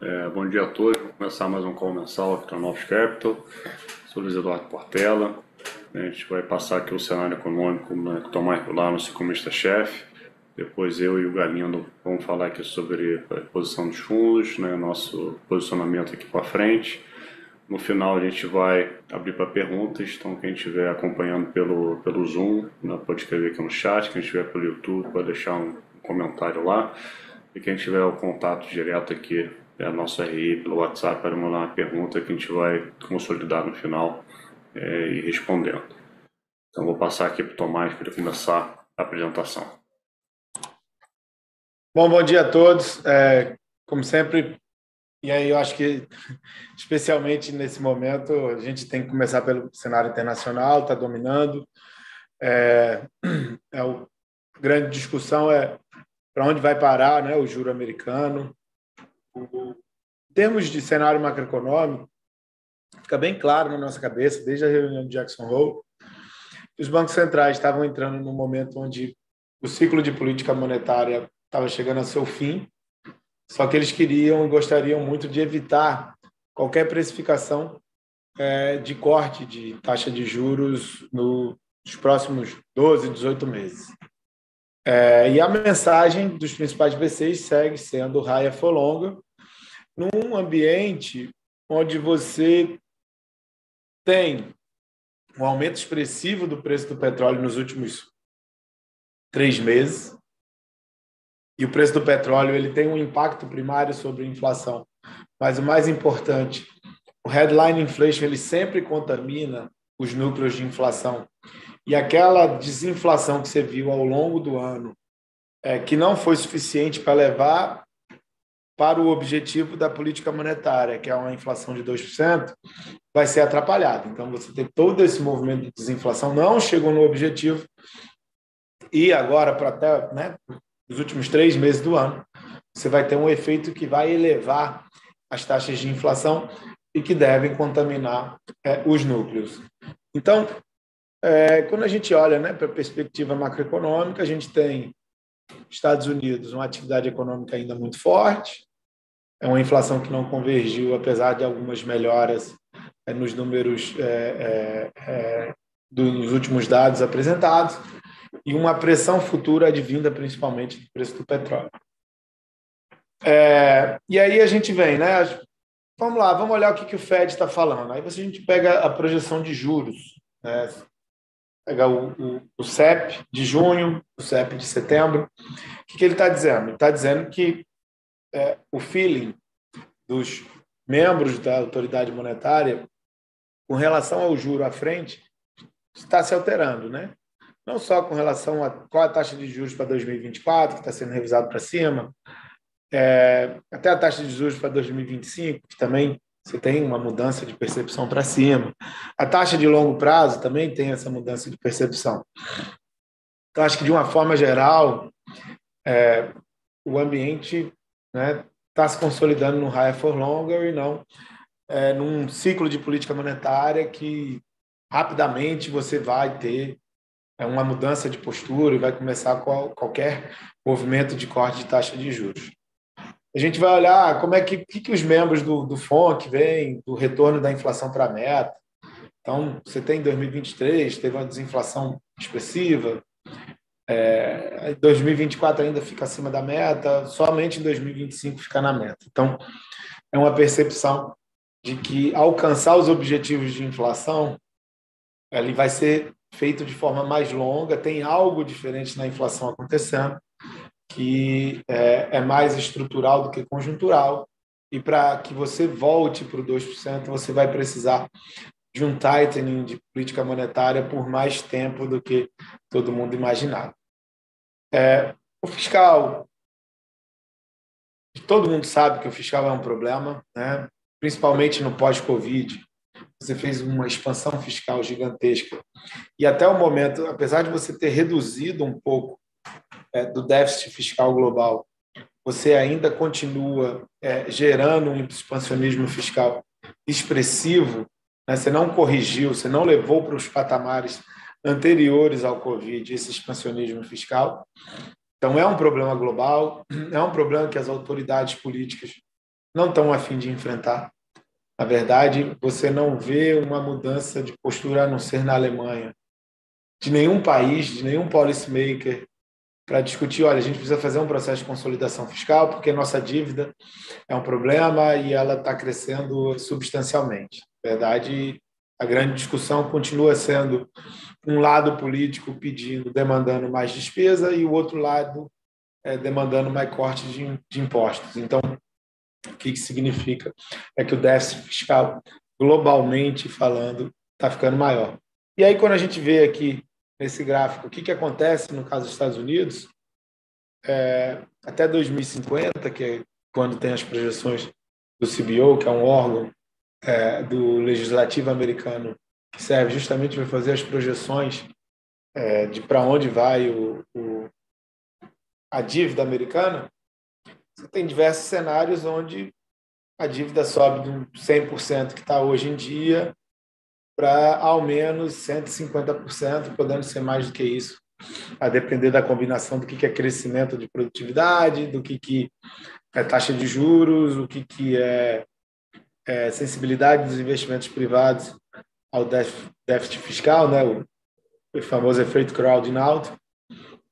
É, bom dia a todos. Vou começar mais um call mensal aqui da Novos Capital. Sou Luiz Eduardo Portela. A gente vai passar aqui o cenário econômico né, com o Tomás Goulart, nosso economista-chefe. Depois eu e o Galindo vamos falar aqui sobre a posição dos fundos, né, nosso posicionamento aqui para frente. No final a gente vai abrir para perguntas, então quem estiver acompanhando pelo, pelo Zoom, né, pode escrever aqui no chat, quem estiver pelo YouTube pode deixar um comentário lá. E quem tiver o contato direto aqui, a nossa RI pelo WhatsApp, para mandar uma pergunta que a gente vai consolidar no final é, e respondendo. Então vou passar aqui para o Tomás para começar a apresentação. Bom, bom dia a todos. É, como sempre, e aí eu acho que, especialmente nesse momento, a gente tem que começar pelo cenário internacional, está dominando. É, é o, grande discussão é para onde vai parar né, o juro americano. Em termos de cenário macroeconômico, fica bem claro na nossa cabeça, desde a reunião de Jackson Hole, que os bancos centrais estavam entrando num momento onde o ciclo de política monetária estava chegando ao seu fim só que eles queriam e gostariam muito de evitar qualquer precificação é, de corte de taxa de juros nos próximos 12, 18 meses. É, e a mensagem dos principais BCs segue sendo higher for num ambiente onde você tem um aumento expressivo do preço do petróleo nos últimos três meses, e o preço do petróleo ele tem um impacto primário sobre a inflação. Mas o mais importante, o headline inflation ele sempre contamina os núcleos de inflação. E aquela desinflação que você viu ao longo do ano, é, que não foi suficiente para levar para o objetivo da política monetária, que é uma inflação de 2%, vai ser atrapalhado. Então, você tem todo esse movimento de desinflação, não chegou no objetivo, e agora, para até né, nos últimos três meses do ano, você vai ter um efeito que vai elevar as taxas de inflação e que devem contaminar é, os núcleos. Então, é, quando a gente olha né, para a perspectiva macroeconômica, a gente tem Estados Unidos, uma atividade econômica ainda muito forte, é uma inflação que não convergiu, apesar de algumas melhoras é, nos números é, é, é, dos últimos dados apresentados e uma pressão futura advinda principalmente do preço do petróleo. É, e aí a gente vem, né? Vamos lá, vamos olhar o que, que o Fed está falando. Aí você, a gente pega a projeção de juros, né? pega o, o, o, CEP de junho, o CEP de setembro. O que, que ele está dizendo? Ele está dizendo que é, o feeling dos membros da autoridade monetária com relação ao juro à frente está se alterando, né? não só com relação a qual a taxa de juros para 2024, que está sendo revisado para cima, é, até a taxa de juros para 2025, que também você tem uma mudança de percepção para cima. A taxa de longo prazo também tem essa mudança de percepção. Então, acho que, de uma forma geral, é, o ambiente está né, se consolidando no higher for longer e não é, num ciclo de política monetária que rapidamente você vai ter é uma mudança de postura e vai começar qual, qualquer movimento de corte de taxa de juros. A gente vai olhar como é que, que, que os membros do, do FONC veem do retorno da inflação para a meta. Então, você tem em 2023, teve uma desinflação expressiva, é, 2024 ainda fica acima da meta, somente em 2025 fica na meta. Então, é uma percepção de que alcançar os objetivos de inflação ele vai ser feito de forma mais longa, tem algo diferente na inflação acontecendo, que é, é mais estrutural do que conjuntural, e para que você volte para o 2%, você vai precisar de um tightening de política monetária por mais tempo do que todo mundo imaginava. É, o fiscal, todo mundo sabe que o fiscal é um problema, né? principalmente no pós-Covid você fez uma expansão fiscal gigantesca. E até o momento, apesar de você ter reduzido um pouco é, do déficit fiscal global, você ainda continua é, gerando um expansionismo fiscal expressivo. Né? Você não corrigiu, você não levou para os patamares anteriores ao Covid esse expansionismo fiscal. Então, é um problema global, é um problema que as autoridades políticas não estão afim de enfrentar. Na verdade, você não vê uma mudança de postura a não ser na Alemanha, de nenhum país, de nenhum policymaker, para discutir, olha, a gente precisa fazer um processo de consolidação fiscal porque nossa dívida é um problema e ela está crescendo substancialmente. Na verdade, a grande discussão continua sendo um lado político pedindo, demandando mais despesa e o outro lado é, demandando mais corte de, de impostos. Então, o que, que significa? É que o déficit fiscal, globalmente falando, está ficando maior. E aí, quando a gente vê aqui nesse gráfico o que, que acontece no caso dos Estados Unidos, é, até 2050, que é quando tem as projeções do CBO, que é um órgão é, do legislativo americano que serve justamente para fazer as projeções é, de para onde vai o, o, a dívida americana, você tem diversos cenários onde a dívida sobe de 100% que está hoje em dia para ao menos 150%, podendo ser mais do que isso, a depender da combinação do que é crescimento de produtividade, do que é taxa de juros, o que é, é sensibilidade dos investimentos privados ao déficit fiscal, né, o famoso efeito crowding out,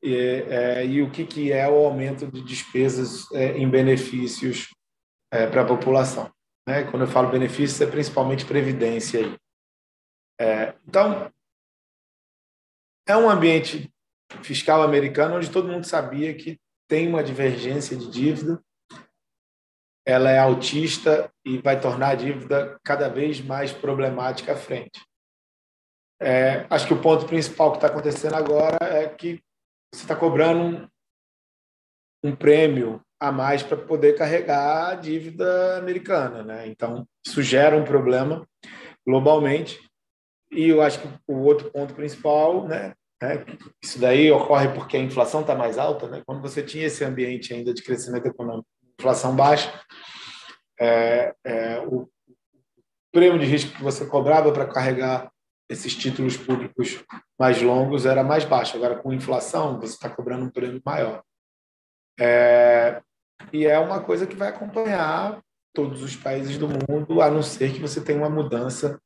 e, é, e o que, que é o aumento de despesas é, em benefícios é, para a população. Né? Quando eu falo benefícios, é principalmente previdência. Aí. É, então, é um ambiente fiscal americano onde todo mundo sabia que tem uma divergência de dívida, ela é autista e vai tornar a dívida cada vez mais problemática à frente. É, acho que o ponto principal que está acontecendo agora é que você está cobrando um, um prêmio a mais para poder carregar a dívida americana, né? Então isso gera um problema globalmente e eu acho que o outro ponto principal, né, é isso daí ocorre porque a inflação está mais alta, né? Quando você tinha esse ambiente ainda de crescimento econômico, inflação baixa, é, é, o prêmio de risco que você cobrava para carregar esses títulos públicos mais longos era mais baixo. Agora, com inflação, você está cobrando um prêmio maior. É, e é uma coisa que vai acompanhar todos os países do mundo, a não ser que você tenha uma mudança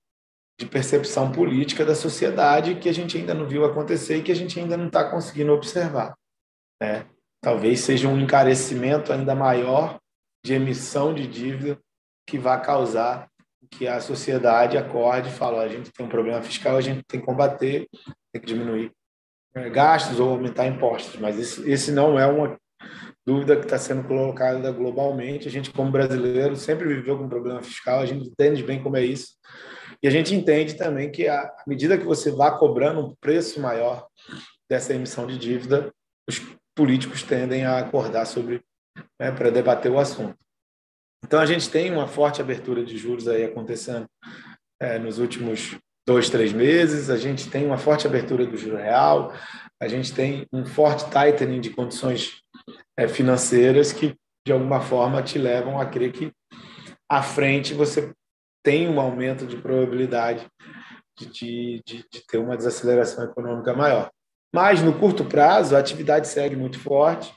de percepção política da sociedade que a gente ainda não viu acontecer e que a gente ainda não está conseguindo observar. Né? Talvez seja um encarecimento ainda maior de emissão de dívida que vai causar que a sociedade acorde e fale: a gente tem um problema fiscal, a gente tem que combater, tem que diminuir é, gastos ou aumentar impostos. Mas esse, esse não é uma dúvida que está sendo colocada globalmente. A gente, como brasileiro, sempre viveu com problema fiscal, a gente entende bem como é isso. E a gente entende também que, à medida que você vá cobrando um preço maior dessa emissão de dívida, os políticos tendem a acordar sobre né, para debater o assunto. Então, a gente tem uma forte abertura de juros aí acontecendo é, nos últimos dois, três meses, a gente tem uma forte abertura do juro real, a gente tem um forte tightening de condições é, financeiras que, de alguma forma, te levam a crer que à frente você tem um aumento de probabilidade de, de, de, ter uma desaceleração econômica maior. Mas, no curto prazo, a atividade segue muito forte,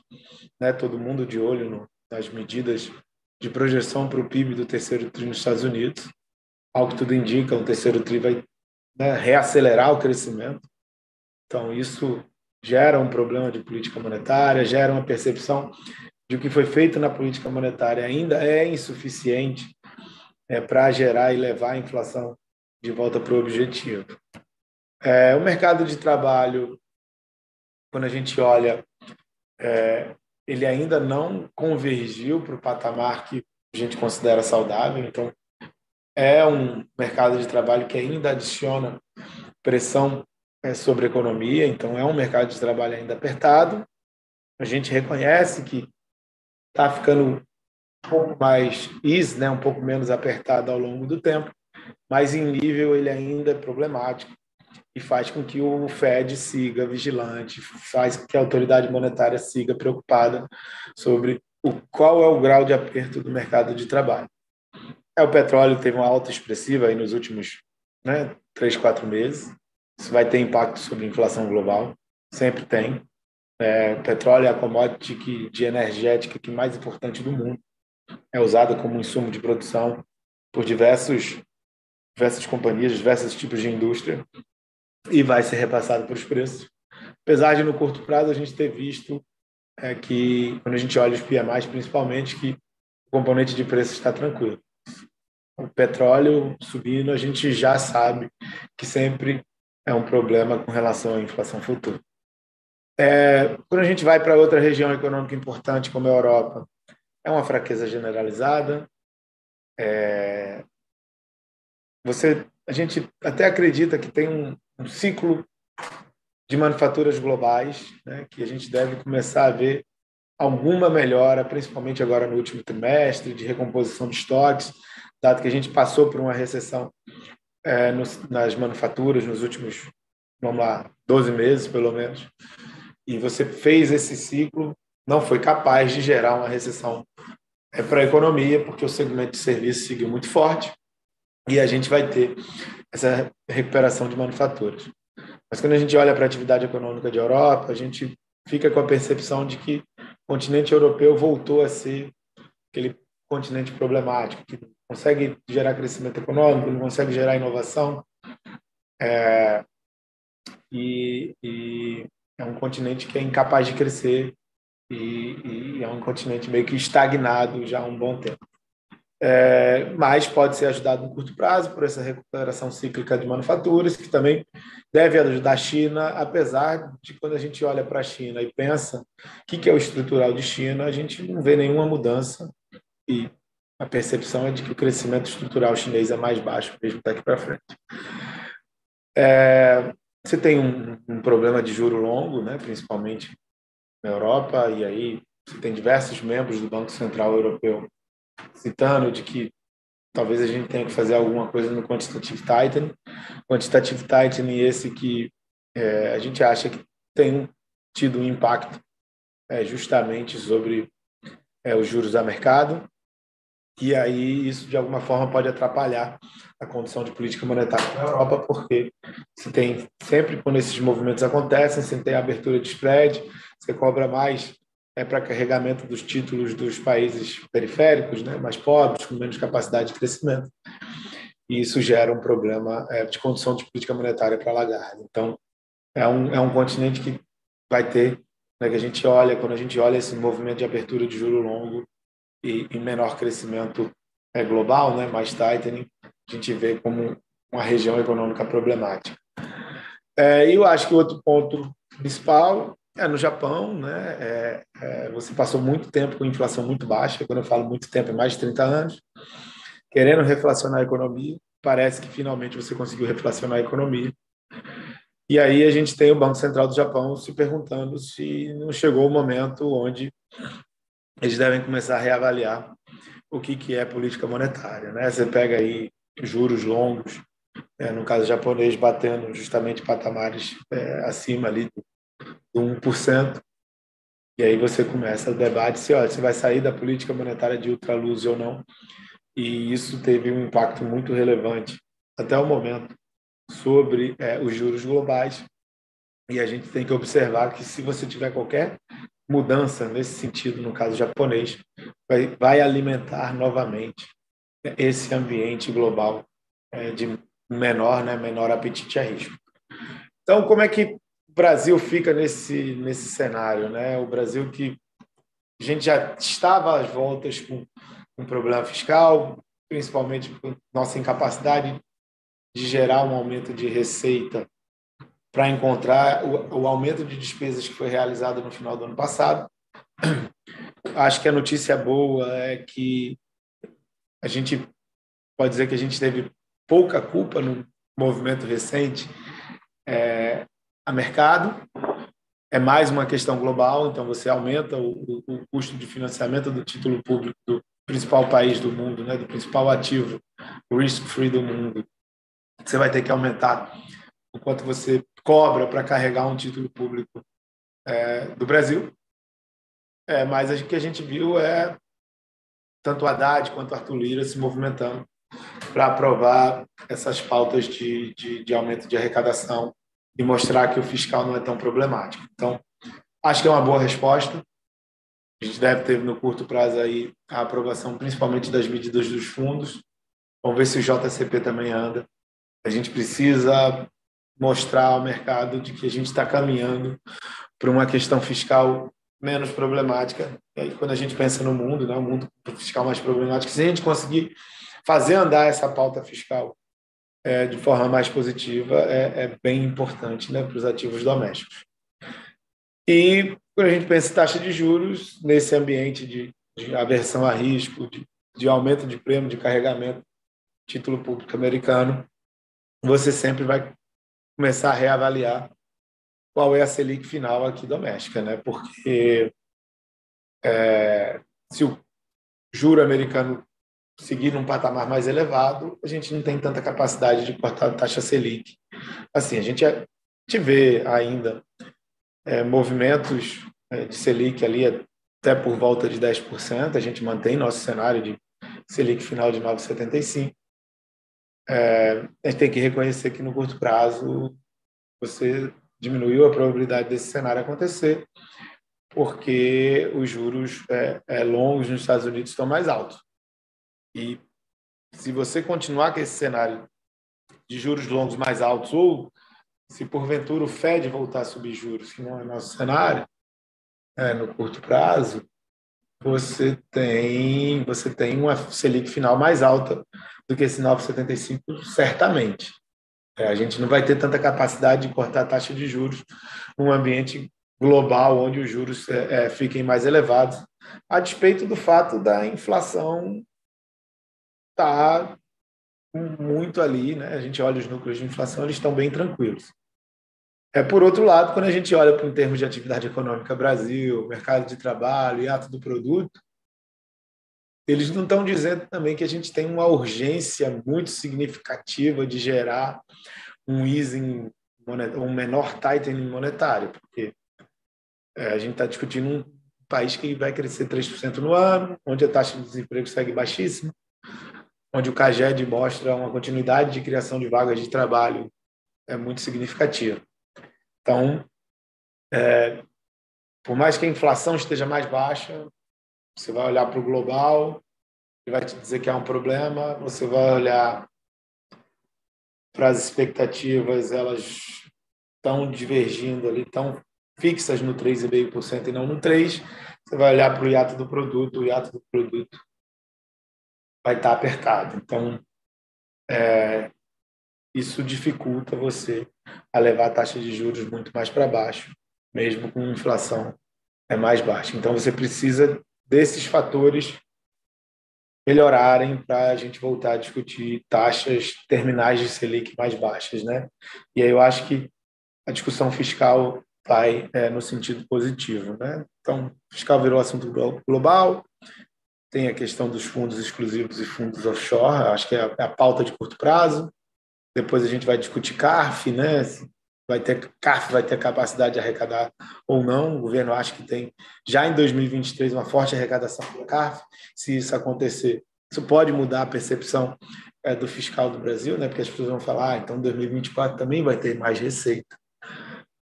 né? todo mundo de olho no, nas medidas de projeção para o PIB do terceiro TRI nos Estados Unidos. Ao que tudo indica, o terceiro TRI vai né, reacelerar o crescimento. Então, isso gera um problema de política monetária, gera uma percepção de que o que foi feito na política monetária ainda é insuficiente é, para gerar e levar a inflação de volta para o objetivo. É, o mercado de trabalho, quando a gente olha, é, ele ainda não convergiu para o patamar que a gente considera saudável, então é um mercado de trabalho que ainda adiciona pressão é, sobre a economia, então é um mercado de trabalho ainda apertado. A gente reconhece que está ficando um pouco mais easy, né, um pouco menos apertado ao longo do tempo, mas em nível ele ainda é problemático e faz com que o Fed siga vigilante, faz com que a autoridade monetária siga preocupada sobre o, qual é o grau de aperto do mercado de trabalho. É, o petróleo teve uma alta expressiva aí nos últimos né, três, quatro meses. Isso vai ter impacto sobre a inflação global, sempre tem. É, petróleo é a commodity que, de energética que mais importante do mundo. é usada como insumo de produção por diversos, diversas companhias, diversos tipos de indústria, e vai ser repassado para os preços. Apesar de, no curto prazo, a gente ter visto é, que, quando a gente olha os PMIs, principalmente, que o componente de preço está tranquilo. O petróleo subindo, a gente já sabe que sempre é um problema com relação à inflação futura. É, quando a gente vai para outra região econômica importante, como a Europa, é uma fraqueza generalizada. É, você, a gente até acredita que tem um, um ciclo de manufaturas globais, né, que a gente deve começar a ver alguma melhora, principalmente agora no último trimestre, de recomposição de estoques, dado que a gente passou por uma recessão é, nos, nas manufaturas nos últimos, vamos lá, 12 meses, pelo menos, e você fez esse ciclo, não foi capaz de gerar uma recessão é, para a economia, porque o segmento de serviços seguiu muito forte, e a gente vai ter essa recuperação de manufaturas. Mas quando a gente olha para a atividade econômica de Europa, a gente fica com a percepção de que o continente europeu voltou a ser aquele continente problemático, que não consegue gerar crescimento econômico, não consegue gerar inovação. É, e, e, é um continente que é incapaz de crescer e, e é um continente meio que estagnado já há um bom tempo é, mas pode ser ajudado no curto prazo por essa recuperação cíclica de manufaturas, que também deve ajudar a China, apesar de quando a gente olha para a China e pensa o que, que é o estrutural de China, a gente não vê nenhuma mudança e a percepção é de que o crescimento estrutural chinês é mais baixo mesmo daqui para frente. É, você tem um, um, problema de juro longo, né, principalmente na Europa, e aí você tem diversos membros do Banco Central Europeu citando de que talvez a gente tenha que fazer alguma coisa no quantitative tightening. Quantitative tightening esse que é, a gente acha que tem tido um impacto é, justamente sobre é, os juros da mercado e aí isso de alguma forma pode atrapalhar a condição de política monetária na Europa, porque se tem sempre quando esses movimentos acontecem, você tem abertura de spread, você cobra mais é para carregamento dos títulos dos países periféricos, né, mais pobres, com menos capacidade de crescimento. E isso gera um problema é, de condição de política monetária para Lagarde. Então, é um, é um continente que vai ter, né, que a gente olha, quando a gente olha esse movimento de abertura de juro longo e, e menor crescimento é, global, né, mais tightening, a gente vê como uma região econômica problemática. É, eu acho que o outro ponto principal é, no Japão, né, é, é, você passou muito tempo com inflação muito baixa, quando eu falo muito tempo, é mais de 30 anos, querendo reflacionar a economia, parece que finalmente você conseguiu reflacionar a economia. E aí a gente tem o Banco Central do Japão se perguntando se não chegou o momento onde eles devem começar a reavaliar o que, que é política monetária. Né? Você pega aí juros longos, é, no caso japonês, batendo justamente patamares é, acima ali do 1%. E aí você começa o debate se olha, você vai sair da política monetária de ultraluz ou não. E isso teve um impacto muito relevante até o momento sobre é, os juros globais. E a gente tem que observar que se você tiver qualquer mudança nesse sentido, no caso japonês, vai, vai alimentar novamente esse ambiente global é, de menor, né, menor apetite a risco. Então, como é que o Brasil fica nesse, nesse cenário, né? O Brasil que a gente já estava às voltas com um problema fiscal, principalmente por nossa incapacidade de gerar um aumento de receita para encontrar o, o, aumento de despesas que foi realizado no final do ano passado. Acho que a notícia boa é que a gente pode dizer que a gente teve pouca culpa no movimento recente é, a mercado. É mais uma questão global, então você aumenta o, o, custo de financiamento do título público do principal país do mundo, né, do principal ativo risk-free do mundo. Você vai ter que aumentar o quanto você cobra para carregar um título público é, do Brasil. É, mas o que a gente viu é tanto Haddad quanto Arthur Lira se movimentando para aprovar essas pautas de, de, de aumento de arrecadação e mostrar que o fiscal não é tão problemático. Então, acho que é uma boa resposta. A gente deve ter no curto prazo aí a aprovação principalmente das medidas dos fundos. Vamos ver se o JCP também anda. A gente precisa mostrar ao mercado de que a gente está caminhando para uma questão fiscal menos problemática. E aí, quando a gente pensa no mundo, né, o mundo fiscal mais problemático, se a gente conseguir fazer andar essa pauta fiscal é, de forma mais positiva, é, é bem importante né, para os ativos domésticos. E quando a gente pensa em taxa de juros, nesse ambiente de, de aversão a risco, de, de aumento de prêmio de carregamento, título público americano, você sempre vai começar a reavaliar qual é a Selic final aqui doméstica, né? Porque é, se o juro americano seguir num patamar mais elevado, a gente não tem tanta capacidade de cortar a taxa Selic. Assim, a gente, a gente vê ainda é, movimentos é, de Selic ali até por volta de 10%, a gente mantém nosso cenário de Selic final de 9,75%. É, a gente tem que reconhecer que no curto prazo você diminuiu a probabilidade desse cenário acontecer, porque os juros é, é, longos nos Estados Unidos estão mais altos. E se você continuar com esse cenário de juros longos mais altos, ou se porventura o Fed voltar a subir juros, que não é nosso cenário, é, no curto prazo, você tem você tem uma Selic final mais alta do que esse 9,75, certamente. É, a gente não vai ter tanta capacidade de cortar a taxa de juros num ambiente global onde os juros é, é fiquem mais elevados, a despeito do fato da inflação estar tá muito ali, né? A gente olha os núcleos de inflação, eles estão bem tranquilos. É por outro lado, quando a gente olha para em termos de atividade econômica Brasil, mercado de trabalho e ato do produto, eles não estão dizendo também que a gente tem uma urgência muito significativa de gerar um easing, um menor tightening monetário, porque é, a gente está discutindo um país que vai crescer 3% no ano, onde a taxa de desemprego segue baixíssima, onde o CAGED mostra uma continuidade de criação de vagas de trabalho é muito significativa. Então, é, por mais que a inflação esteja mais baixa, você vai olhar para o global, e vai te dizer que há um problema, você vai olhar para as expectativas, elas estão divergindo ali, estão fixas no 3,5% e não no 3%. Você vai olhar para o hiato do produto, o hiato do produto vai estar apertado. Então, é, isso dificulta você a levar a taxa de juros muito mais para baixo, mesmo com inflação é mais baixa. Então, você precisa desses fatores melhorarem para a gente voltar a discutir taxas terminais de Selic mais baixas, né? E aí eu acho que a discussão fiscal vai é, no sentido positivo, né? Então, fiscal virou assunto global, tem a questão dos fundos exclusivos e fundos offshore, acho que é a, é a pauta de curto prazo. Depois a gente vai discutir CARF, né? vai ter CARF vai ter capacidade de arrecadar ou não. O governo acha que tem já em 2023 uma forte arrecadação do CARF. Se isso acontecer, isso pode mudar a percepção é, do fiscal do Brasil, né? Porque as pessoas vão falar, ah, então 2024 também vai ter mais receita.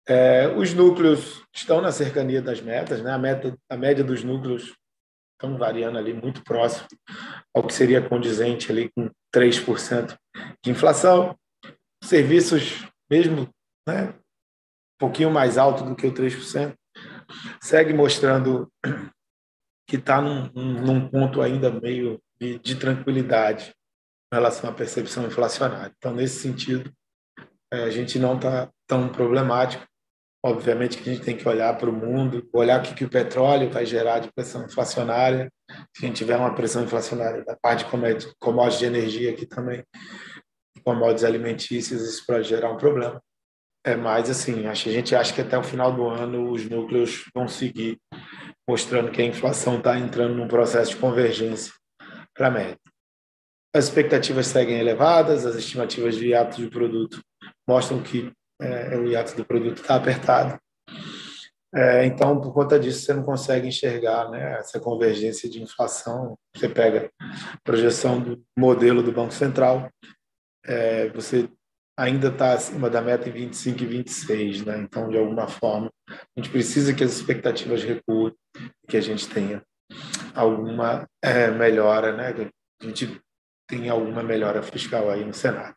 É, os núcleos estão na cercania das metas, né? A meta, a média dos núcleos estão variando ali muito próximo ao que seria condizente ali com 3% de inflação. Serviços, mesmo né, um pouquinho mais alto do que o 3%, segue mostrando que está num, num, ponto ainda meio de, de, tranquilidade em relação à percepção inflacionária. Então, nesse sentido, é, a gente não está tão problemático. Obviamente que a gente tem que olhar para o mundo, olhar o que, que o petróleo vai gerar de pressão inflacionária. Se a gente tiver uma pressão inflacionária da parte de commodities de energia aqui também, commodities alimentícias, isso pode gerar um problema. É mais assim, a gente acha que até o final do ano os núcleos vão seguir mostrando que a inflação está entrando num processo de convergência para a média. As expectativas seguem elevadas, as estimativas de hiato de produto mostram que é, o hiato do produto está apertado. É, então, por conta disso, você não consegue enxergar né, essa convergência de inflação. Você pega a projeção do modelo do Banco Central, é, você ainda está acima da meta em 25 e 26, né? Então, de alguma forma, a gente precisa que as expectativas recuem. que a gente tenha alguma é, melhora, né? A gente tem alguma melhora fiscal aí no Senado.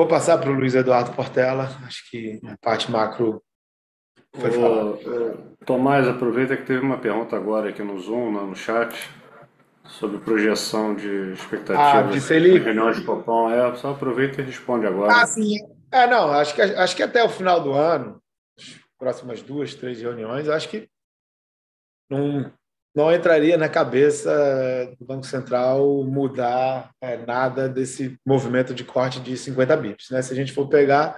Vou passar para o Luiz Eduardo Portela, acho que a parte macro foi falada. Tomás, aproveita que teve uma pergunta agora aqui no Zoom, no chat, sobre projeção de expectativas. Ah, de Selic. Reunião de Copom. É, só aproveita e responde agora. Ah, sim. É, não, acho que, acho que até o final do ano, próximas duas, três reuniões, acho que não, não entraria na cabeça do Banco Central mudar é, nada desse movimento de corte de 50 bips. Né? Se a gente for pegar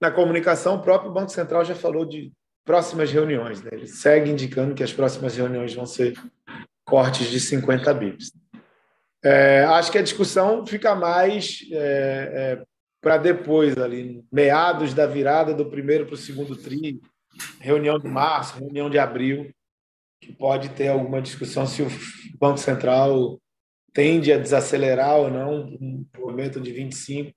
na comunicação, o próprio Banco Central já falou de próximas reuniões. Né? Ele segue indicando que as próximas reuniões vão ser cortes de 50 bips. É, acho que a discussão fica mais é, é, para depois, ali, meados da virada do primeiro para o segundo tri, reunião de março, reunião de abril, que pode ter alguma discussão se o Banco Central tende a desacelerar ou não um movimento de 25,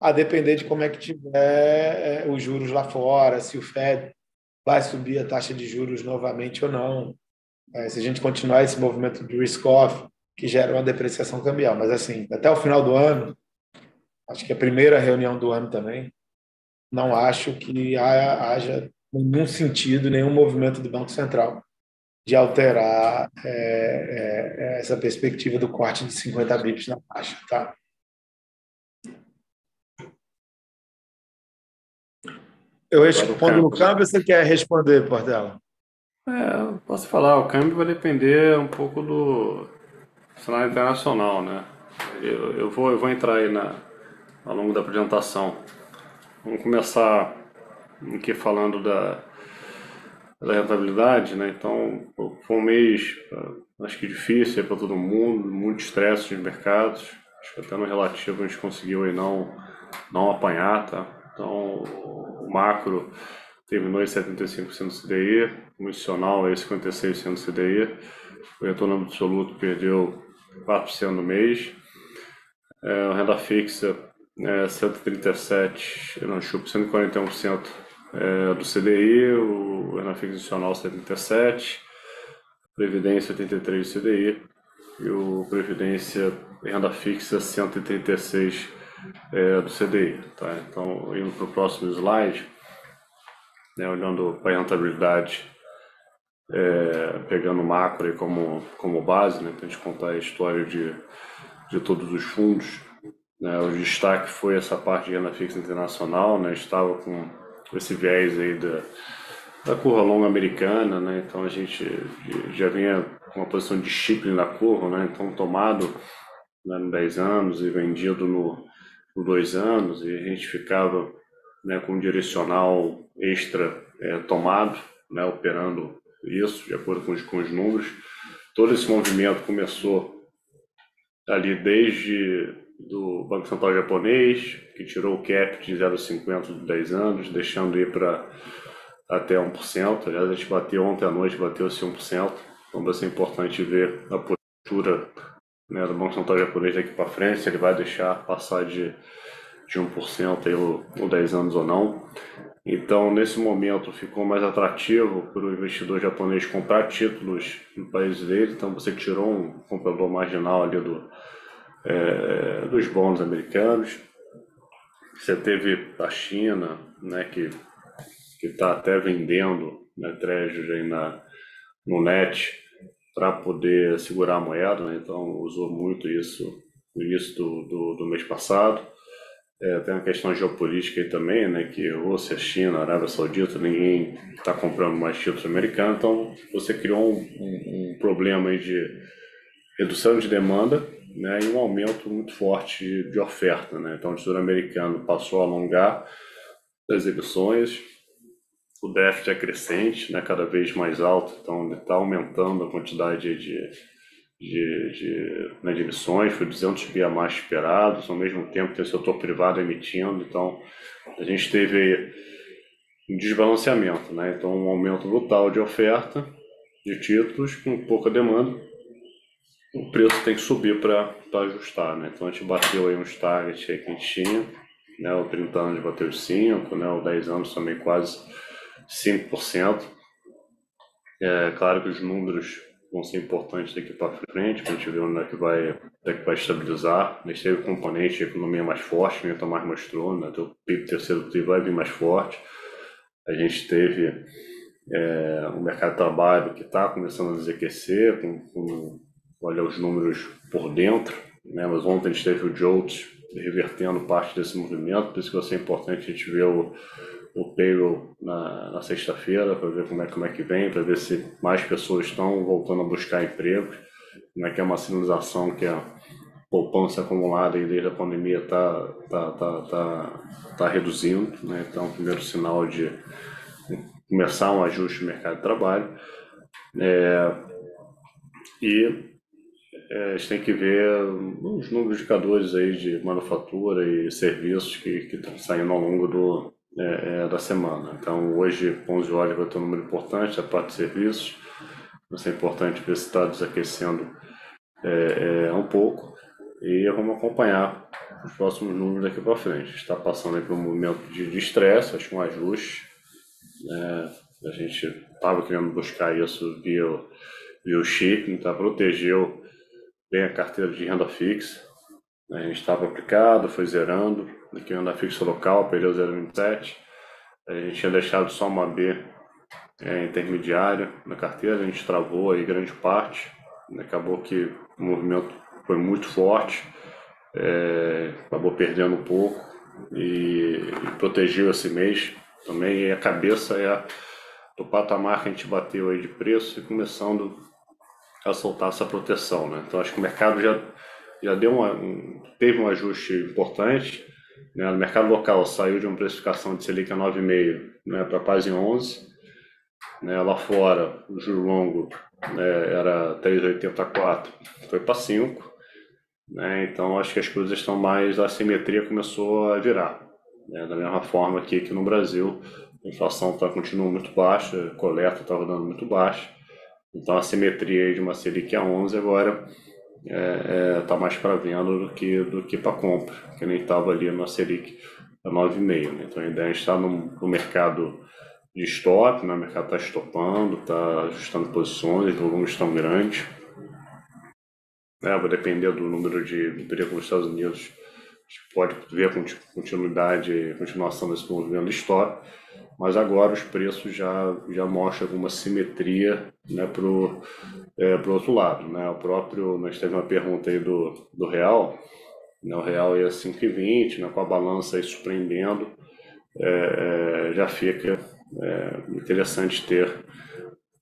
a depender de como é que tiver é, os juros lá fora, se o Fed vai subir a taxa de juros novamente ou não, é, se a gente continuar esse movimento de risk-off, que gera uma depreciação cambial. Mas, assim, até o final do ano, acho que a primeira reunião do ano também, não acho que haja nenhum sentido, nenhum movimento do Banco Central de alterar é, é, é, essa perspectiva do corte de 50 bips na taxa, tá? Eu respondo no câmbio, você quer responder, Portela? É, posso falar, o câmbio vai depender um pouco do cenário internacional, né? Eu, eu, vou, eu vou entrar aí na, ao longo da apresentação. Vamos começar aqui falando da, da rentabilidade, né? Então, foi um mês, ah, acho que difícil para todo mundo, muito estresse nos mercados. Acho que até no relativo a gente conseguiu aí não, não apanhar, tá? Então, o macro terminou em 75% do CDI, o institucional é 56% do CDI, o retorno absoluto perdeu 4% no mês, é, a renda fixa é 137, não, desculpa, 141% é, do CDI, o renda fixa institucional 77, Previdência 83 do CDI e o Previdência renda fixa 136 é, do CDI. Tá? Então, indo para o próximo slide, né, olhando para a rentabilidade, é, pegando o macro como, como base, né, para a gente contar a história de, de todos os fundos. Né, o destaque foi essa parte de renda fixa internacional, né, estava com esse viés aí da, da curva longa americana, né, então a gente já vinha com uma posição de disciplina na curva, né, então tomado né, no 10 anos e vendido no, no 2 anos, e a gente ficava né, com um direcional extra é, tomado, né, operando isso de acordo com os, com os números. Todo esse movimento começou ali desde do Banco Central japonês, que tirou o cap de 0,50 de 10 anos, deixando ir para até 1%. Aliás, a gente bateu ontem à noite, bateu-se 1%. Então vai ser importante ver a postura né, do Banco Central japonês daqui para frente, se ele vai deixar passar de de 1% aí, ou, ou 10 anos ou não. Então, nesse momento, ficou mais atrativo para o investidor japonês comprar títulos no país dele. Então, você tirou um comprador marginal ali do, é, dos bons americanos. Você teve a China, né, que está até vendendo né, aí na, no net para poder segurar a moeda. Né? Então, usou muito isso no início do, do, do mês passado. É, tem uma questão geopolítica aí também, né, que Rússia, China, Arábia Saudita, ninguém está comprando mais títulos americanos, então você criou um, um, um, problema de redução de demanda né, e um aumento muito forte de oferta. Né? Então o Tesouro Americano passou a alongar as emissões, o déficit é crescente, né, cada vez mais alto, então ele está aumentando a quantidade de de, de, né, de emissões, foi 200 bi a mais esperados, ao mesmo tempo tem o setor privado emitindo, então a gente teve um desbalanceamento, né? então um aumento brutal de oferta de títulos com pouca demanda, o preço tem que subir para ajustar, né? então a gente bateu aí uns targets aí que a gente tinha, né? o 30 anos bateu 5, né? o 10 anos também quase 5%, É claro que os números vão ser importantes daqui para frente, para a gente ver onde é que vai, onde é que vai estabilizar. A teve componente de economia mais forte, né? o Tomás mostrou, né? o PIB terceiro TRI vai vir mais forte. A gente teve é, o mercado de trabalho que está começando a desaquecer, com, com, olha os números por dentro, né? mas ontem a gente teve o JOLTS revertendo parte desse movimento, por isso que vai ser importante a gente ver o, o payroll na, na sexta-feira para ver como é, como é que vem, para ver se mais pessoas estão voltando a buscar empregos, como é que é uma sinalização que a poupança acumulada desde a pandemia está tá, tá, tá, tá reduzindo, né? então primeiro sinal de começar um ajuste no mercado de trabalho. É, e é, a gente tem que ver os números indicadores aí de manufatura e serviços que, que estão saindo ao longo do, é, é, da semana. Então, hoje, 11 horas, vai ter um número importante, a parte de serviços. Vai ser importante ver se está desaquecendo é, é, um pouco. E vamos acompanhar os próximos números daqui para frente. Está passando por um momento de estresse, acho um ajuste. Né? A gente estava querendo buscar isso via, via o shipping, tá? protegeu bem a carteira de renda fixa. A gente estava aplicado, foi zerando, aqui renda fixa local, perdeu 0,27. A gente tinha deixado só uma B é, intermediária na carteira, a gente travou aí grande parte. Acabou que o movimento foi muito forte, é, acabou perdendo um pouco e, e, protegeu esse mês também. E a cabeça é do patamar que a gente bateu aí de preço e começando a soltar essa proteção. Né? Então acho que o mercado já, já deu uma, um, teve um ajuste importante. Né? No mercado local saiu de uma precificação de Selic a 9,5 né, para quase 11. Né? Lá fora, o juro longo né, era 3,84, foi para 5. Né? Então acho que as coisas estão mais, a simetria começou a virar. Né? Da mesma forma aqui que no Brasil, a inflação tá, continua muito baixa, a coleta está rodando muito baixa. Então a simetria de uma Selic a 11 agora está é, é, tá mais para venda do que, do que para compra, que nem estava ali na Selic a 9,5. Né? Então a ideia é estar no, no mercado de stop, né? o mercado está estopando, está ajustando posições, volumes estão grandes. É, vai depender do número de emprego nos Estados Unidos. A gente pode ver continuidade, continuação desse movimento de stop mas agora os preços já, já mostram alguma simetria né, para o é, pro outro lado. Né? O próprio, nós teve uma pergunta aí do, do real, né? o real ia 5,20, né, com a balança aí surpreendendo, é, é, já fica é, interessante ter,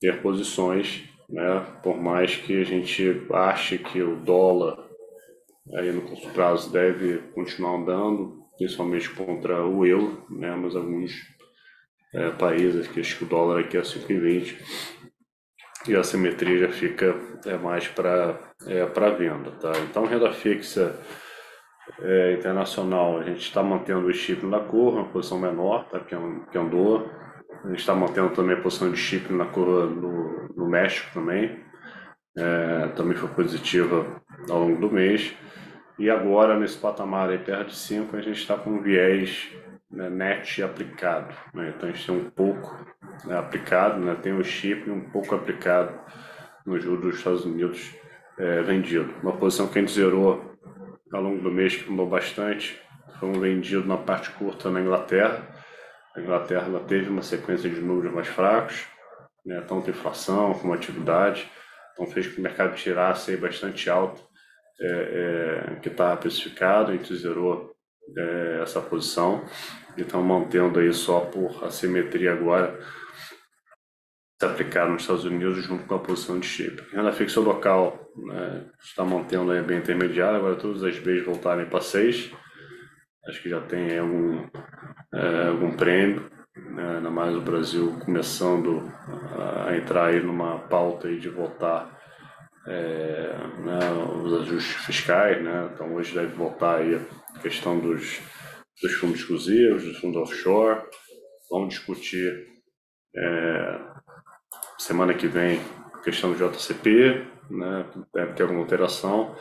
ter posições, né? por mais que a gente ache que o dólar aí no curto prazo deve continuar andando, principalmente contra o euro, né? mas alguns é, países, que acho que o dólar aqui é 5,20 e a simetria já fica é, mais para é, para venda. Tá? Então, renda fixa é, internacional, a gente está mantendo o chip na curva, uma posição menor, tá? que, que andou. A gente está mantendo também a posição de chip na curva no, no México também. É, também foi positiva ao longo do mês. E agora, nesse patamar aí perto de 5, a gente está com um viés né, net aplicado. Né? Então a gente tem um pouco né, aplicado, né? tem o chip um pouco aplicado no juros dos Estados Unidos é, vendido. Uma posição que a gente zerou ao longo do mês, que mudou bastante, foi um vendido na parte curta na Inglaterra. A Inglaterra ela teve uma sequência de números mais fracos, né, tanto inflação como atividade, então fez que o mercado tirasse bastante alto é, é, que estava precificado, a gente zerou é, essa posição e estão mantendo aí só por assimetria agora se aplicar nos Estados Unidos junto com a posição de chip. Renda fixa local né, está mantendo aí bem intermediária, agora todas as Bs voltarem para 6. Acho que já tem algum, é, algum prêmio, né, ainda mais o Brasil começando a entrar aí numa pauta aí de voltar é, né, os ajustes fiscais, né? então hoje deve voltar aí questão dos, dos fundos exclusivos, dos fundos offshore, vamos discutir é, semana que vem a questão do JCP, né? deve ter alguma alteração,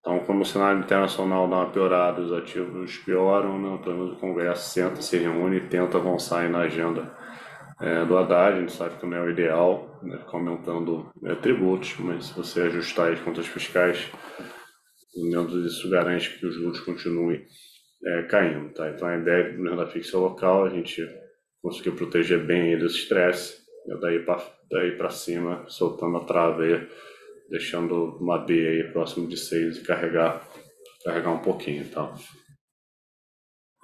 então como o cenário internacional dá uma piorada, os ativos pioram, né? pelo menos o Congresso senta, se reúne e tenta avançar na agenda é, do Haddad, a gente sabe que não é o ideal, né, ficar aumentando é, tributos, mas se você ajustar as contas fiscais, dentro disso garante que os juros continuem é, caindo. Tá? Então a ideia do renda fixa local, a gente conseguiu proteger bem desse estresse, daí para cima, soltando a trave aí, deixando uma B aí próximo de 6 e carregar, carregar um pouquinho. Tá?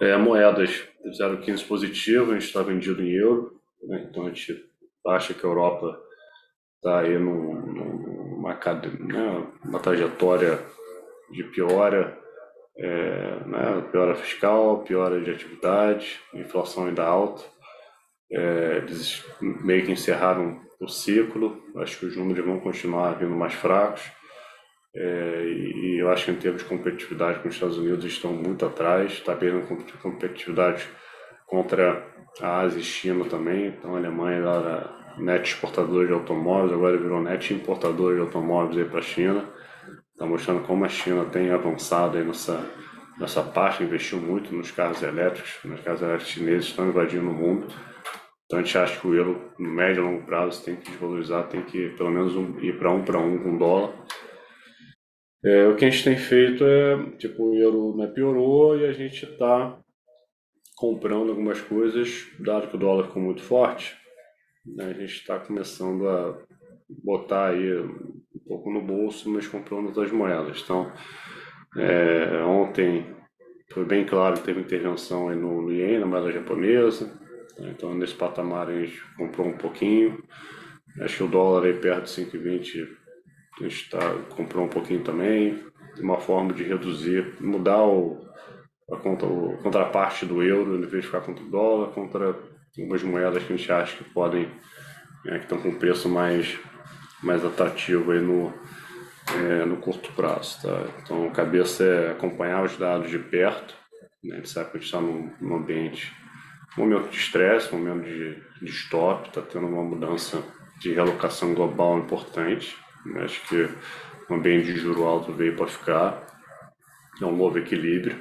É, moedas 0,15 positivo, a gente está vendido em euro, né? então a gente acha que a Europa está aí num, numa, né, uma trajetória de piora, é, né, piora fiscal, piora de atividade, inflação ainda alta. É, eles meio que encerraram o ciclo, acho que os números vão continuar vindo mais fracos. É, e, eu acho que em termos de competitividade com os Estados Unidos estão muito atrás, está perdendo competitividade contra a Ásia e China também. Então a Alemanha era net exportadora de automóveis, agora virou net importadora de automóveis para a China. Está mostrando como a China tem avançado aí nessa, nessa parte, investiu muito nos carros elétricos, nos carros elétricos chineses estão invadindo o mundo. Então a gente acha que o euro, no médio e longo prazo, tem que desvalorizar, tem que pelo menos um, ir para um para um com dólar é, o que a gente tem feito é, tipo, o euro né, piorou e a gente está comprando algumas coisas, dado que o dólar ficou muito forte, né, a gente está começando a botar aí pouco no bolso, mas comprando outras moedas. Então, é, ontem foi bem claro que teve intervenção aí no, no Yen, na moeda japonesa, né, então nesse patamar a gente comprou um pouquinho, acho que o dólar aí perto de 5,20 a gente tá, comprou um pouquinho também, uma forma de reduzir, mudar o, a, conta, a contraparte do euro, em vez de ficar contra o dólar, contra algumas moedas que a gente acha que podem, é, que estão com preço mais, mais atrativo aí no, é, no curto prazo. Tá? Então, cabeça é acompanhar os dados de perto, né? a gente sabe que a gente está num, num ambiente, momento de estresse, momento de, de stop, está tendo uma mudança de realocação global importante, Acho que o ambiente de juro alto veio para ficar, é um novo equilíbrio,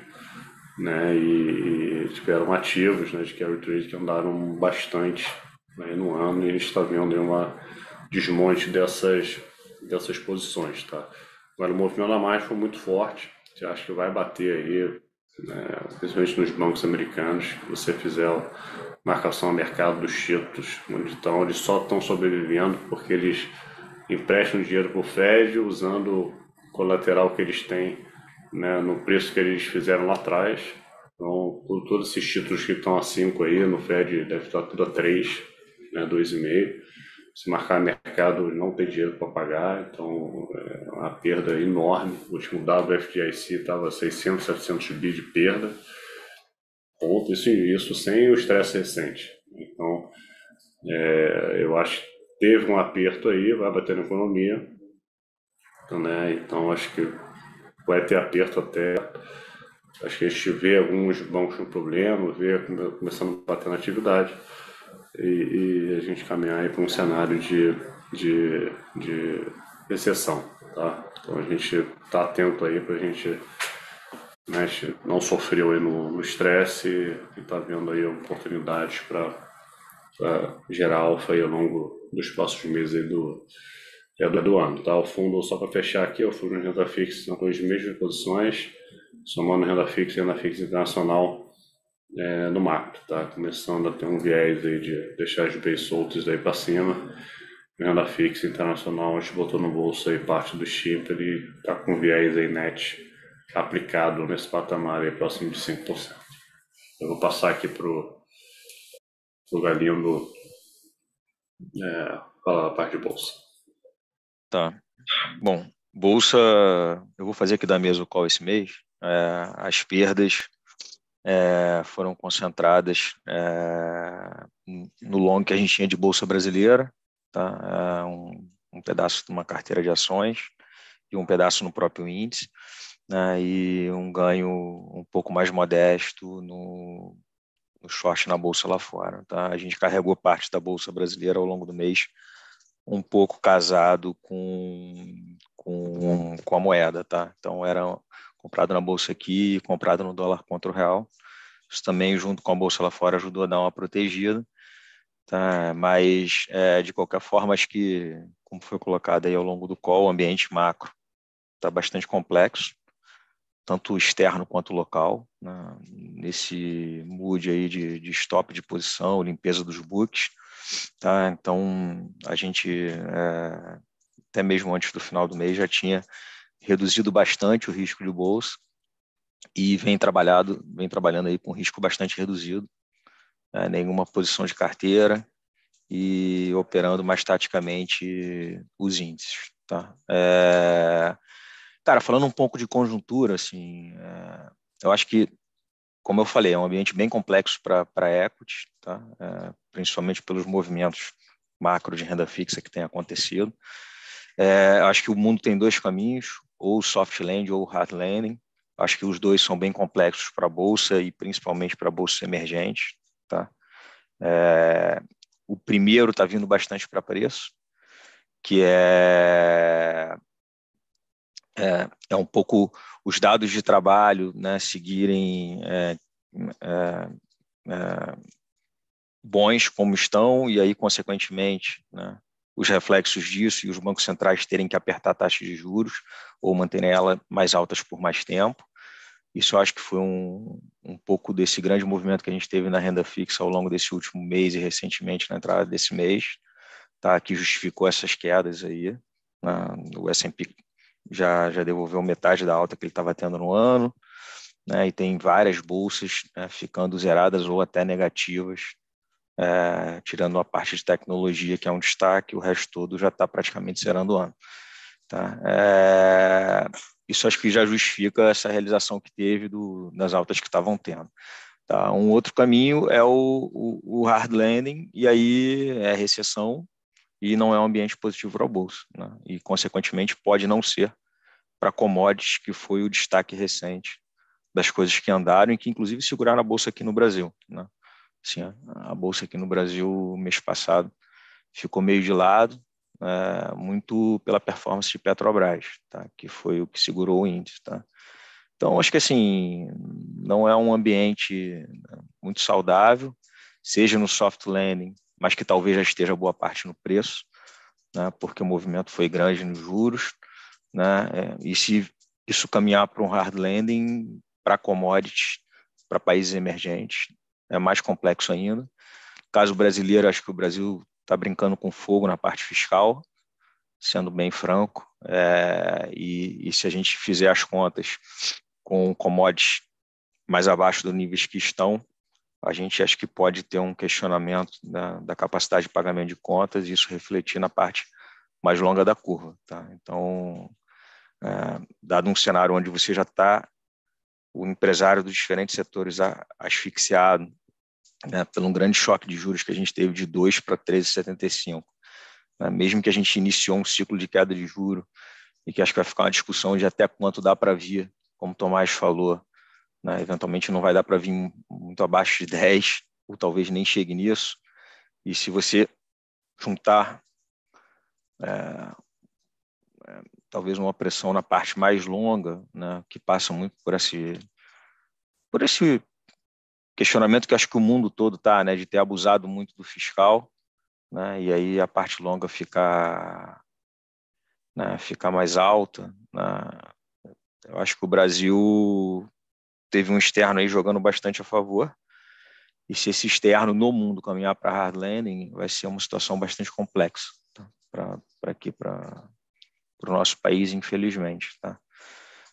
né? E, e tiveram ativos né, de carry trade que andaram bastante né, no ano e a gente está vendo uma desmonte dessas, dessas posições, tá? Agora o movimento da mais foi muito forte, você acha que vai bater aí, né, principalmente nos bancos americanos, se você fizer marcação a mercado dos títulos, onde estão, eles só estão sobrevivendo porque eles emprestam dinheiro para o Fed usando o colateral que eles têm né, no preço que eles fizeram lá atrás. Então, por todos esses títulos que estão a 5 aí, no Fed deve estar tudo a 3, né, 2,5. Se marcar mercado, não tem dinheiro para pagar, então é uma perda enorme. O último dado do FDIC estava 600, 700 bi de perda. Ponto, isso, isso sem o estresse recente. Então, é, eu acho teve um aperto aí, vai bater na economia. Então, né, então acho que vai ter aperto até. Acho que a gente vê alguns bancos com problema, vê começando a bater na atividade e, e a gente caminhar para um cenário de, de, de recessão. Tá? Então a gente está atento aí para a gente né, não sofreu aí no estresse e está vendo aí oportunidades para gerar alfa aí ao longo dos próximos meses do, é, do ano. Tá? O fundo, só para fechar aqui, o fundo de renda fixa são as mesmas posições, somando renda fixa e renda fixa internacional é, no macro. Tá? Começando a ter um viés aí de deixar os bens soltos daí para cima. Renda fixa internacional, a gente botou no bolso aí parte do chip, ele está com viés aí net aplicado nesse patamar aí próximo de 5%. Eu vou passar aqui para o Galindo é, falar a parte de bolsa. Tá. Bom, bolsa, eu vou fazer aqui da mesa o call esse mês. É, as perdas é, foram concentradas é, no long que a gente tinha de bolsa brasileira, tá? É, um, um, pedaço de uma carteira de ações e um pedaço no próprio índice, né? e um ganho um pouco mais modesto no, no short na bolsa lá fora. Tá? A gente carregou parte da bolsa brasileira ao longo do mês, um pouco casado com, com, com a moeda. Tá? Então, era comprado na bolsa aqui, comprado no dólar contra o real. Isso também, junto com a bolsa lá fora, ajudou a dar uma protegida. Tá? Mas, é, de qualquer forma, acho que, como foi colocado aí ao longo do call, o ambiente macro está bastante complexo, tanto externo quanto local, né? nesse mood aí de, de stop de posição, limpeza dos books. Tá? Então, a gente, é, até mesmo antes do final do mês, já tinha reduzido bastante o risco de bolsa e vem trabalhado, vem trabalhando aí com risco bastante reduzido, né, nenhuma posição de carteira e operando mais taticamente os índices. Tá? É... Cara, falando um pouco de conjuntura, assim, é... eu acho que, como eu falei, é um ambiente bem complexo para equity, tá? É, principalmente pelos movimentos macro de renda fixa que tem acontecido. É, acho que o mundo tem dois caminhos, ou soft landing ou hard landing. Acho que os dois são bem complexos para a bolsa e principalmente para a bolsa emergente. Tá? É, o primeiro está vindo bastante para preço, que é, é, é, um pouco os dados de trabalho né, seguirem é, é, é bons como estão e aí, consequentemente, né, os reflexos disso e os bancos centrais terem que apertar a taxa de juros ou manterem ela mais altas por mais tempo. Isso eu acho que foi um, um pouco desse grande movimento que a gente teve na renda fixa ao longo desse último mês e recentemente na entrada desse mês, tá? que justificou essas quedas aí. Né? O S&P já, já devolveu metade da alta que ele estava tendo no ano, né? e tem várias bolsas né, ficando zeradas ou até negativas, é, tirando a parte de tecnologia, que é um destaque, o resto todo já está praticamente zerando o ano. Tá? É, isso acho que já justifica essa realização que teve do, das altas que estavam tendo. Tá? Um outro caminho é o, o, o, hard landing, e aí é recessão e não é um ambiente positivo para a Bolsa. Né? E, consequentemente, pode não ser para commodities, que foi o destaque recente das coisas que andaram e que, inclusive, seguraram a Bolsa aqui no Brasil. Né? Assim, a Bolsa aqui no Brasil, mês passado, ficou meio de lado, é, muito pela performance de Petrobras, tá? que foi o que segurou o índice. Tá? Então, acho que assim, não é um ambiente né, muito saudável, seja no soft landing, mas que talvez já esteja boa parte no preço, né? porque o movimento foi grande nos juros, né? É, e se isso caminhar para um hard landing, para commodities, para países emergentes, é mais complexo ainda. Caso brasileiro, acho que o Brasil está brincando com fogo na parte fiscal, sendo bem franco. É, e, e, se a gente fizer as contas com commodities mais abaixo dos níveis que estão, a gente acho que pode ter um questionamento da, da capacidade de pagamento de contas e isso refletir na parte mais longa da curva. Tá? Então, é, dado um cenário onde você já está, o empresário dos diferentes setores asfixiado, né, pelo um grande choque de juros que a gente teve de 2 para 13,75. Né, mesmo que a gente iniciou um ciclo de queda de juro e que acho que vai ficar uma discussão de até quanto dá para vir, como Tomás falou, né, eventualmente não vai dar para vir muito abaixo de 10, ou talvez nem chegue nisso. E se você juntar é, é, talvez uma pressão na parte mais longa, né, que passa muito por esse por esse questionamento que acho que o mundo todo está, né, de ter abusado muito do fiscal, né, e aí a parte longa ficar, né, ficar mais alta. Né. Eu acho que o Brasil teve um externo aí jogando bastante a favor, e se esse externo no mundo caminhar para hard landing, vai ser uma situação bastante complexa tá? para aqui, para o nosso país, infelizmente. Tá?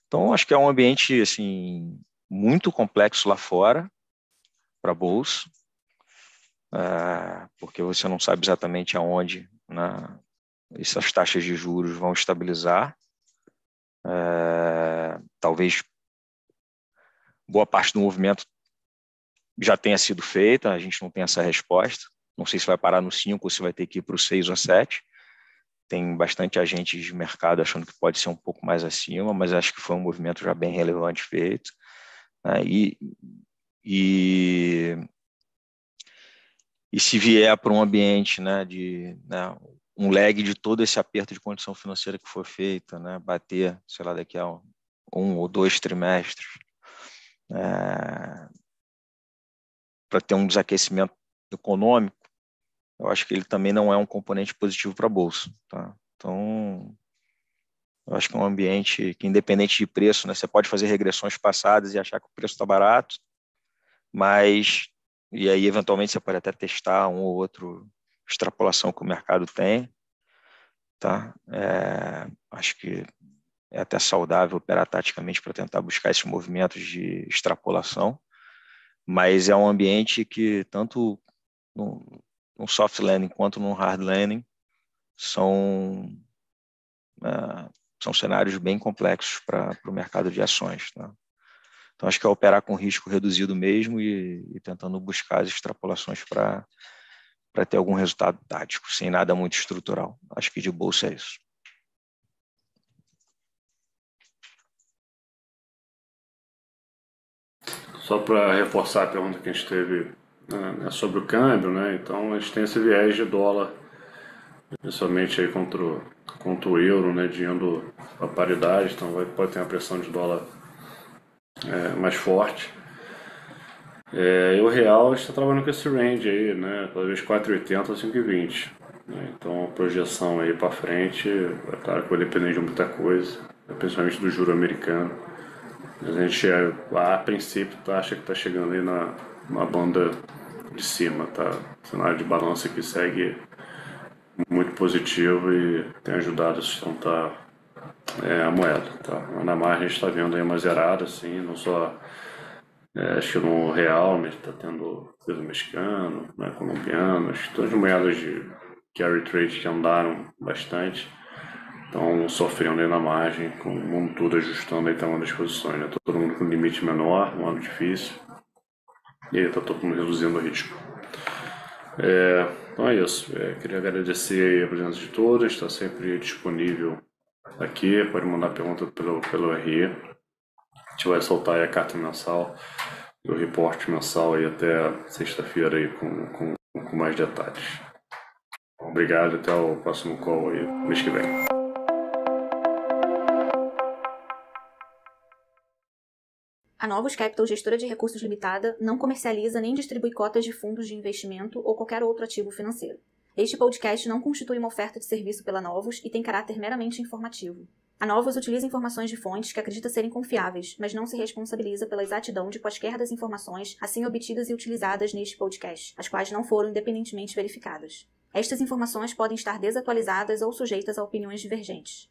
Então, acho que é um ambiente assim muito complexo lá fora, para a bolsa, é, porque você não sabe exatamente aonde né, essas taxas de juros vão estabilizar. É, talvez boa parte do movimento já tenha sido feita, a gente não tem essa resposta. Não sei se vai parar no 5 ou se vai ter que ir para o 6 ou 7. Tem bastante agentes de mercado achando que pode ser um pouco mais acima, mas acho que foi um movimento já bem relevante feito. Né? E e, e se vier para um ambiente né, de né, um lag de todo esse aperto de condição financeira que foi feita, né, bater, sei lá, daqui a um, um ou dois trimestres, é, para ter um desaquecimento econômico, eu acho que ele também não é um componente positivo para a bolsa. Tá? Então, eu acho que é um ambiente que, independente de preço, né, você pode fazer regressões passadas e achar que o preço está barato, mas, e aí, eventualmente, você pode até testar um ou outro extrapolação que o mercado tem. Tá? É, acho que é até saudável operar taticamente para tentar buscar esses movimentos de extrapolação, mas é um ambiente que, tanto no, no soft landing quanto no hard landing, são, é, são cenários bem complexos para o mercado de ações. Tá? Então, acho que é operar com risco reduzido mesmo e, e tentando buscar as extrapolações para ter algum resultado tático, sem nada muito estrutural. Acho que de bolsa é isso. Só para reforçar a pergunta que a gente teve né, sobre o câmbio, né? Então a gente tem esse viés de dólar, principalmente aí contra o, contra o euro, né? De indo a paridade, então vai, pode ter uma pressão de dólar é, mais forte. É, e o real está trabalhando com esse range aí, né? Talvez 4,80 a 5,20. Né? Então a projeção aí para frente, é claro que vai depender de muita coisa, principalmente do juro americano. A gente, a princípio, tá, acha que está chegando aí na, na banda de cima, tá? O cenário de balança que segue muito positivo e tem ajudado a sustentar é, a moeda, tá? Na margem a gente está vendo aí uma zerada, assim, não só é, acho que no real, mas está tendo peso mexicano, né, colombiano, acho que todas as moedas de carry trade que andaram bastante então, sofrendo aí na margem, com o mundo todo ajustando aí tamanho das posições, né? Todo mundo com limite menor, um ano difícil. E aí tá todo mundo reduzindo o risco. É, então é isso. É, queria agradecer a presença de todos, está sempre disponível aqui. Pode mandar pergunta pelo, pelo RE. A gente vai soltar a carta mensal o reporte mensal aí até sexta-feira aí com, com, com mais detalhes. Obrigado, até o próximo call aí, mês que vem. A Novos Capital, gestora de recursos limitada, não comercializa nem distribui cotas de fundos de investimento ou qualquer outro ativo financeiro. Este podcast não constitui uma oferta de serviço pela Novos e tem caráter meramente informativo. A Novos utiliza informações de fontes que acredita serem confiáveis, mas não se responsabiliza pela exatidão de quaisquer das informações assim obtidas e utilizadas neste podcast, as quais não foram independentemente verificadas. Estas informações podem estar desatualizadas ou sujeitas a opiniões divergentes.